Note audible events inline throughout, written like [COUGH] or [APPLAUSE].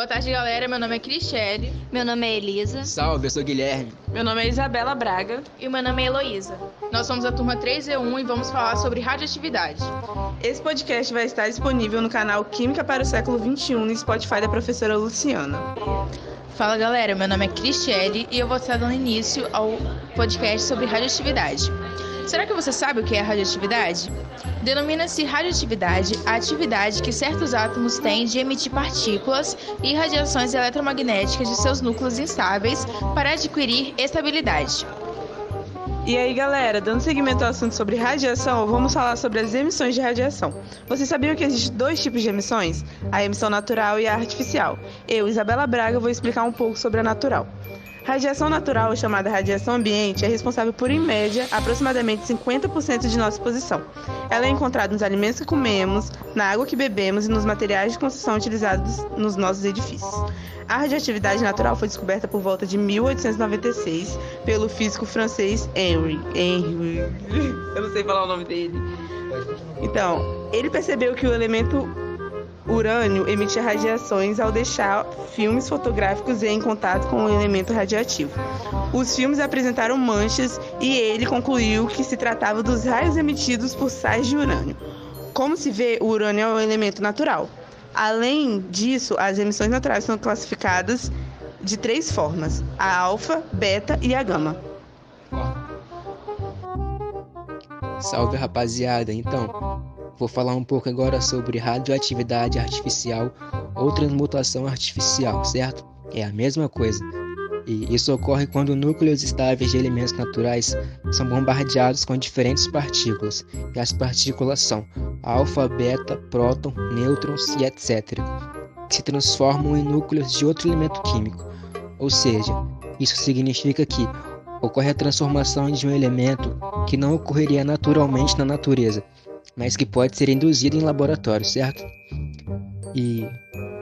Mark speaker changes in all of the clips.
Speaker 1: Boa tarde, galera. Meu nome é Cristiane.
Speaker 2: Meu nome é Elisa.
Speaker 3: Salve, eu sou Guilherme.
Speaker 4: Meu nome é Isabela Braga.
Speaker 5: E o meu nome é Heloísa.
Speaker 1: Nós somos a turma 3E1 e vamos falar sobre radioatividade.
Speaker 4: Esse podcast vai estar disponível no canal Química para o Século XXI no Spotify da professora Luciana.
Speaker 1: Fala, galera. Meu nome é Cristiane e eu vou estar dando início ao podcast sobre radioatividade. Será que você sabe o que é radioatividade? Denomina-se radioatividade a atividade que certos átomos têm de emitir partículas e radiações eletromagnéticas de seus núcleos instáveis para adquirir estabilidade.
Speaker 4: E aí, galera, dando seguimento ao assunto sobre radiação, vamos falar sobre as emissões de radiação. Vocês sabiam que existem dois tipos de emissões? A emissão natural e a artificial. Eu, Isabela Braga, vou explicar um pouco sobre a natural. Radiação natural, chamada radiação ambiente, é responsável por, em média, aproximadamente 50% de nossa exposição. Ela é encontrada nos alimentos que comemos, na água que bebemos e nos materiais de construção utilizados nos nossos edifícios. A radioatividade natural foi descoberta por volta de 1896 pelo físico francês Henry. Henry. [LAUGHS] Eu não sei falar o nome dele. Então, ele percebeu que o elemento urânio emite radiações ao deixar filmes fotográficos em contato com o elemento radioativo. Os filmes apresentaram manchas e ele concluiu que se tratava dos raios emitidos por sais de urânio. Como se vê, o urânio é um elemento natural. Além disso, as emissões naturais são classificadas de três formas: a alfa, beta e a gama.
Speaker 3: Salve rapaziada, então, Vou falar um pouco agora sobre radioatividade artificial ou transmutação artificial, certo? É a mesma coisa. E isso ocorre quando núcleos estáveis de elementos naturais são bombardeados com diferentes partículas, e as partículas são alfa, beta, próton, nêutrons e etc., que se transformam em núcleos de outro elemento químico. Ou seja, isso significa que ocorre a transformação de um elemento que não ocorreria naturalmente na natureza, mas que pode ser induzido em laboratório, certo? E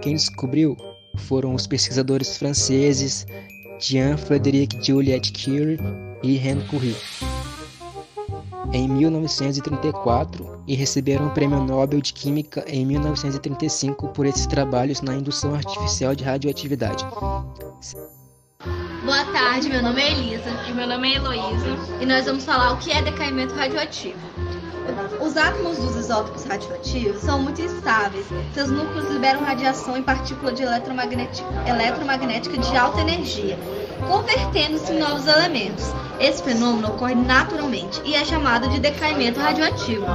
Speaker 3: quem descobriu foram os pesquisadores franceses Jean-Frédéric Joliot Curie e Henri Curie em 1934 e receberam o Prêmio Nobel de Química em 1935 por esses trabalhos na indução artificial de radioatividade.
Speaker 2: Boa tarde, meu nome é Elisa.
Speaker 5: E meu nome é Heloísa.
Speaker 2: E nós vamos falar o que é decaimento radioativo. Os átomos dos isótopos radioativos são muito instáveis. Seus núcleos liberam radiação em partícula de eletromagnética, de alta energia, convertendo-se em novos elementos. Esse fenômeno ocorre naturalmente e é chamado de decaimento radioativo.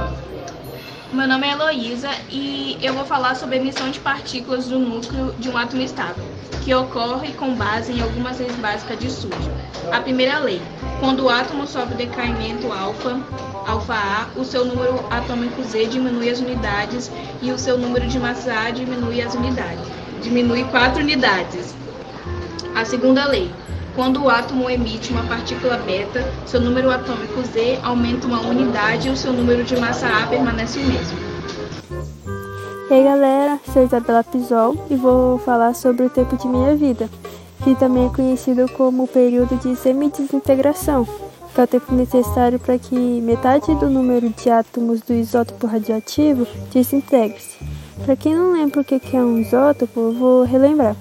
Speaker 5: Meu nome é Heloísa e eu vou falar sobre a emissão de partículas do núcleo de um átomo estável, que ocorre com base em algumas leis básicas de Sturgeon. A primeira lei, quando o átomo sofre decaimento alfa, alfa A, o seu número atômico Z diminui as unidades e o seu número de massa A diminui as unidades. Diminui quatro unidades. A segunda lei, quando o átomo emite uma partícula beta, seu número atômico Z aumenta uma unidade e o seu número de massa A permanece o mesmo.
Speaker 6: E aí galera, sou Isabela Pisol e vou falar sobre o tempo de minha vida, que também é conhecido como período de semidesintegração, que é o tempo necessário para que metade do número de átomos do isótopo radioativo desintegre-se. Para quem não lembra o que é um isótopo, vou relembrar.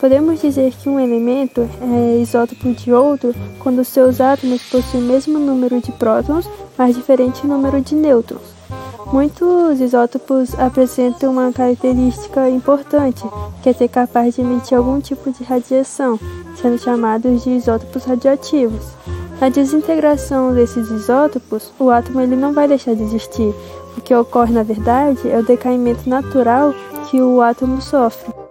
Speaker 6: Podemos dizer que um elemento é isótopo de outro quando seus átomos possuem o mesmo número de prótons, mas diferente número de nêutrons. Muitos isótopos apresentam uma característica importante, que é ser capaz de emitir algum tipo de radiação, sendo chamados de isótopos radioativos. Na desintegração desses isótopos, o átomo ele não vai deixar de existir. O que ocorre, na verdade, é o decaimento natural que o átomo sofre.